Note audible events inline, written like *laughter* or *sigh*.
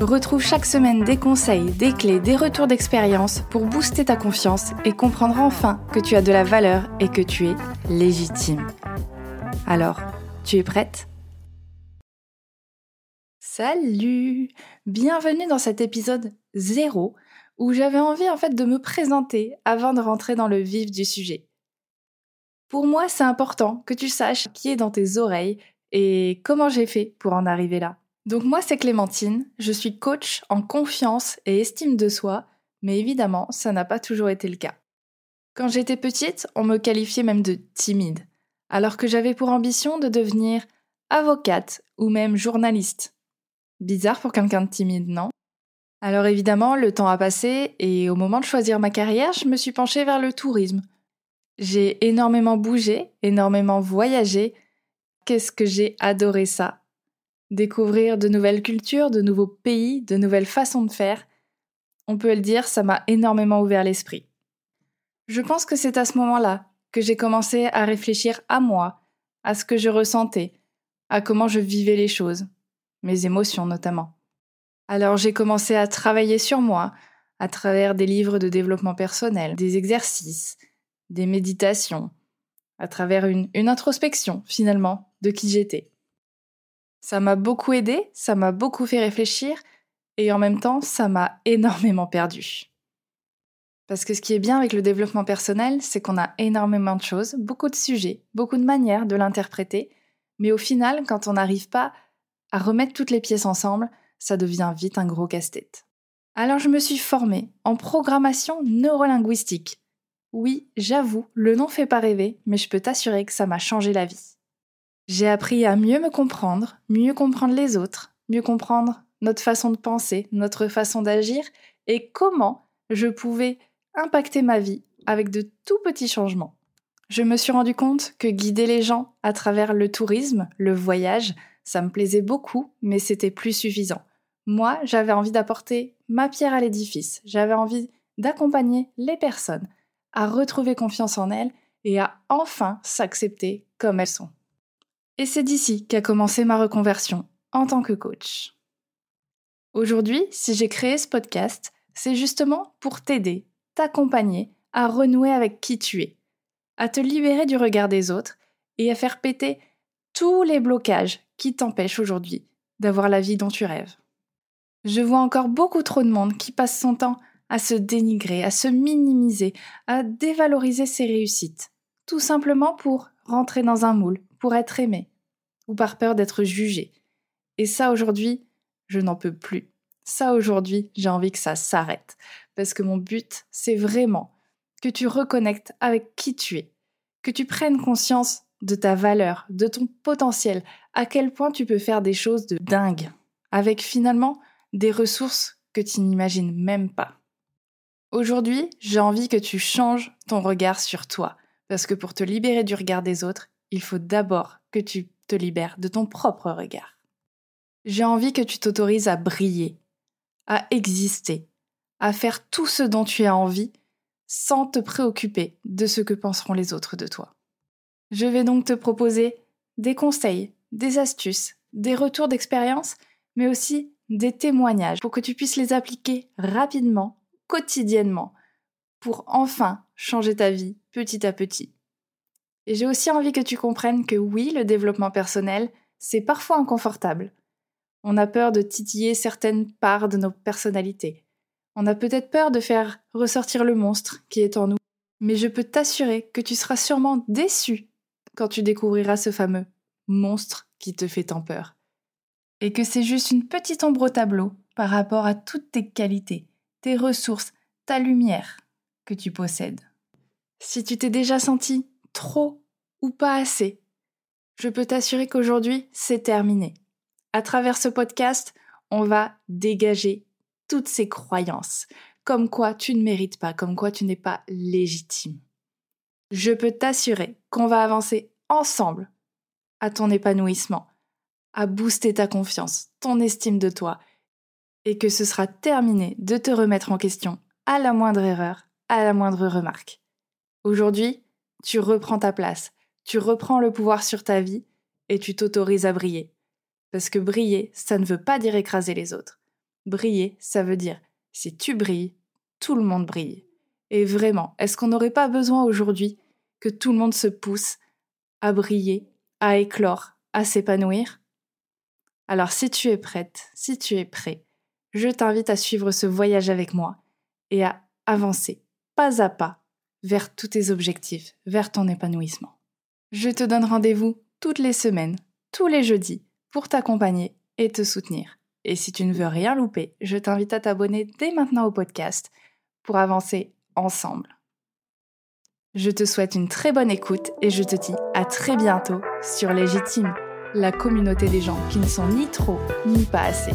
Retrouve chaque semaine des conseils, des clés, des retours d'expérience pour booster ta confiance et comprendre enfin que tu as de la valeur et que tu es légitime. Alors, tu es prête? Salut Bienvenue dans cet épisode 0 où j'avais envie de me présenter avant de rentrer dans le vif du sujet. Pour moi, c'est important que tu saches qui est dans tes oreilles et comment j'ai fait pour en arriver là. Donc moi, c'est Clémentine, je suis coach en confiance et estime de soi, mais évidemment, ça n'a pas toujours été le cas. Quand j'étais petite, on me qualifiait même de timide, alors que j'avais pour ambition de devenir avocate ou même journaliste. Bizarre pour quelqu'un de timide, non? Alors évidemment, le temps a passé et au moment de choisir ma carrière, je me suis penchée vers le tourisme. J'ai énormément bougé, énormément voyagé. Qu'est-ce que j'ai adoré ça? Découvrir de nouvelles cultures, de nouveaux pays, de nouvelles façons de faire. On peut le dire, ça m'a énormément ouvert l'esprit. Je pense que c'est à ce moment-là que j'ai commencé à réfléchir à moi, à ce que je ressentais, à comment je vivais les choses, mes émotions notamment. Alors j'ai commencé à travailler sur moi, à travers des livres de développement personnel, des exercices, des méditations, à travers une, une introspection finalement de qui j'étais. Ça m'a beaucoup aidé, ça m'a beaucoup fait réfléchir, et en même temps, ça m'a *laughs* énormément perdu. Parce que ce qui est bien avec le développement personnel, c'est qu'on a énormément de choses, beaucoup de sujets, beaucoup de manières de l'interpréter, mais au final, quand on n'arrive pas à remettre toutes les pièces ensemble, ça devient vite un gros casse-tête. Alors je me suis formée en programmation neurolinguistique. Oui, j'avoue, le nom fait pas rêver, mais je peux t'assurer que ça m'a changé la vie. J'ai appris à mieux me comprendre, mieux comprendre les autres, mieux comprendre notre façon de penser, notre façon d'agir et comment je pouvais impacter ma vie avec de tout petits changements. Je me suis rendu compte que guider les gens à travers le tourisme, le voyage, ça me plaisait beaucoup, mais c'était plus suffisant. Moi, j'avais envie d'apporter ma pierre à l'édifice, j'avais envie d'accompagner les personnes à retrouver confiance en elles et à enfin s'accepter comme elles sont. Et c'est d'ici qu'a commencé ma reconversion en tant que coach. Aujourd'hui, si j'ai créé ce podcast, c'est justement pour t'aider, t'accompagner à renouer avec qui tu es, à te libérer du regard des autres et à faire péter tous les blocages qui t'empêchent aujourd'hui d'avoir la vie dont tu rêves. Je vois encore beaucoup trop de monde qui passe son temps à se dénigrer, à se minimiser, à dévaloriser ses réussites, tout simplement pour rentrer dans un moule, pour être aimé, ou par peur d'être jugé. Et ça aujourd'hui, je n'en peux plus. Ça aujourd'hui, j'ai envie que ça s'arrête. Parce que mon but, c'est vraiment que tu reconnectes avec qui tu es, que tu prennes conscience de ta valeur, de ton potentiel, à quel point tu peux faire des choses de dingue, avec finalement des ressources que tu n'imagines même pas. Aujourd'hui, j'ai envie que tu changes ton regard sur toi, parce que pour te libérer du regard des autres, il faut d'abord que tu te libères de ton propre regard. J'ai envie que tu t'autorises à briller, à exister, à faire tout ce dont tu as envie sans te préoccuper de ce que penseront les autres de toi. Je vais donc te proposer des conseils, des astuces, des retours d'expérience, mais aussi des témoignages pour que tu puisses les appliquer rapidement, quotidiennement, pour enfin changer ta vie petit à petit. Et j'ai aussi envie que tu comprennes que oui, le développement personnel, c'est parfois inconfortable. On a peur de titiller certaines parts de nos personnalités. On a peut-être peur de faire ressortir le monstre qui est en nous. Mais je peux t'assurer que tu seras sûrement déçu quand tu découvriras ce fameux monstre qui te fait tant peur. Et que c'est juste une petite ombre au tableau par rapport à toutes tes qualités, tes ressources, ta lumière que tu possèdes. Si tu t'es déjà senti trop ou pas assez. Je peux t'assurer qu'aujourd'hui, c'est terminé. À travers ce podcast, on va dégager toutes ces croyances. comme quoi tu ne mérites pas, comme quoi tu n'es pas légitime. Je peux t'assurer qu'on va avancer ensemble à ton épanouissement, à booster ta confiance, ton estime de toi, et que ce sera terminé de te remettre en question à la moindre erreur, à la moindre remarque. Aujourd'hui, tu reprends ta place, tu reprends le pouvoir sur ta vie et tu t'autorises à briller. Parce que briller, ça ne veut pas dire écraser les autres. Briller, ça veut dire si tu brilles, tout le monde brille. Et vraiment, est-ce qu'on n'aurait pas besoin aujourd'hui que tout le monde se pousse à briller, à éclore, à s'épanouir? Alors si tu es prête, si tu es prêt, je t'invite à suivre ce voyage avec moi et à avancer pas à pas vers tous tes objectifs, vers ton épanouissement. Je te donne rendez-vous toutes les semaines, tous les jeudis, pour t'accompagner et te soutenir. Et si tu ne veux rien louper, je t'invite à t'abonner dès maintenant au podcast pour avancer ensemble. Je te souhaite une très bonne écoute et je te dis à très bientôt sur Légitime, la communauté des gens qui ne sont ni trop ni pas assez.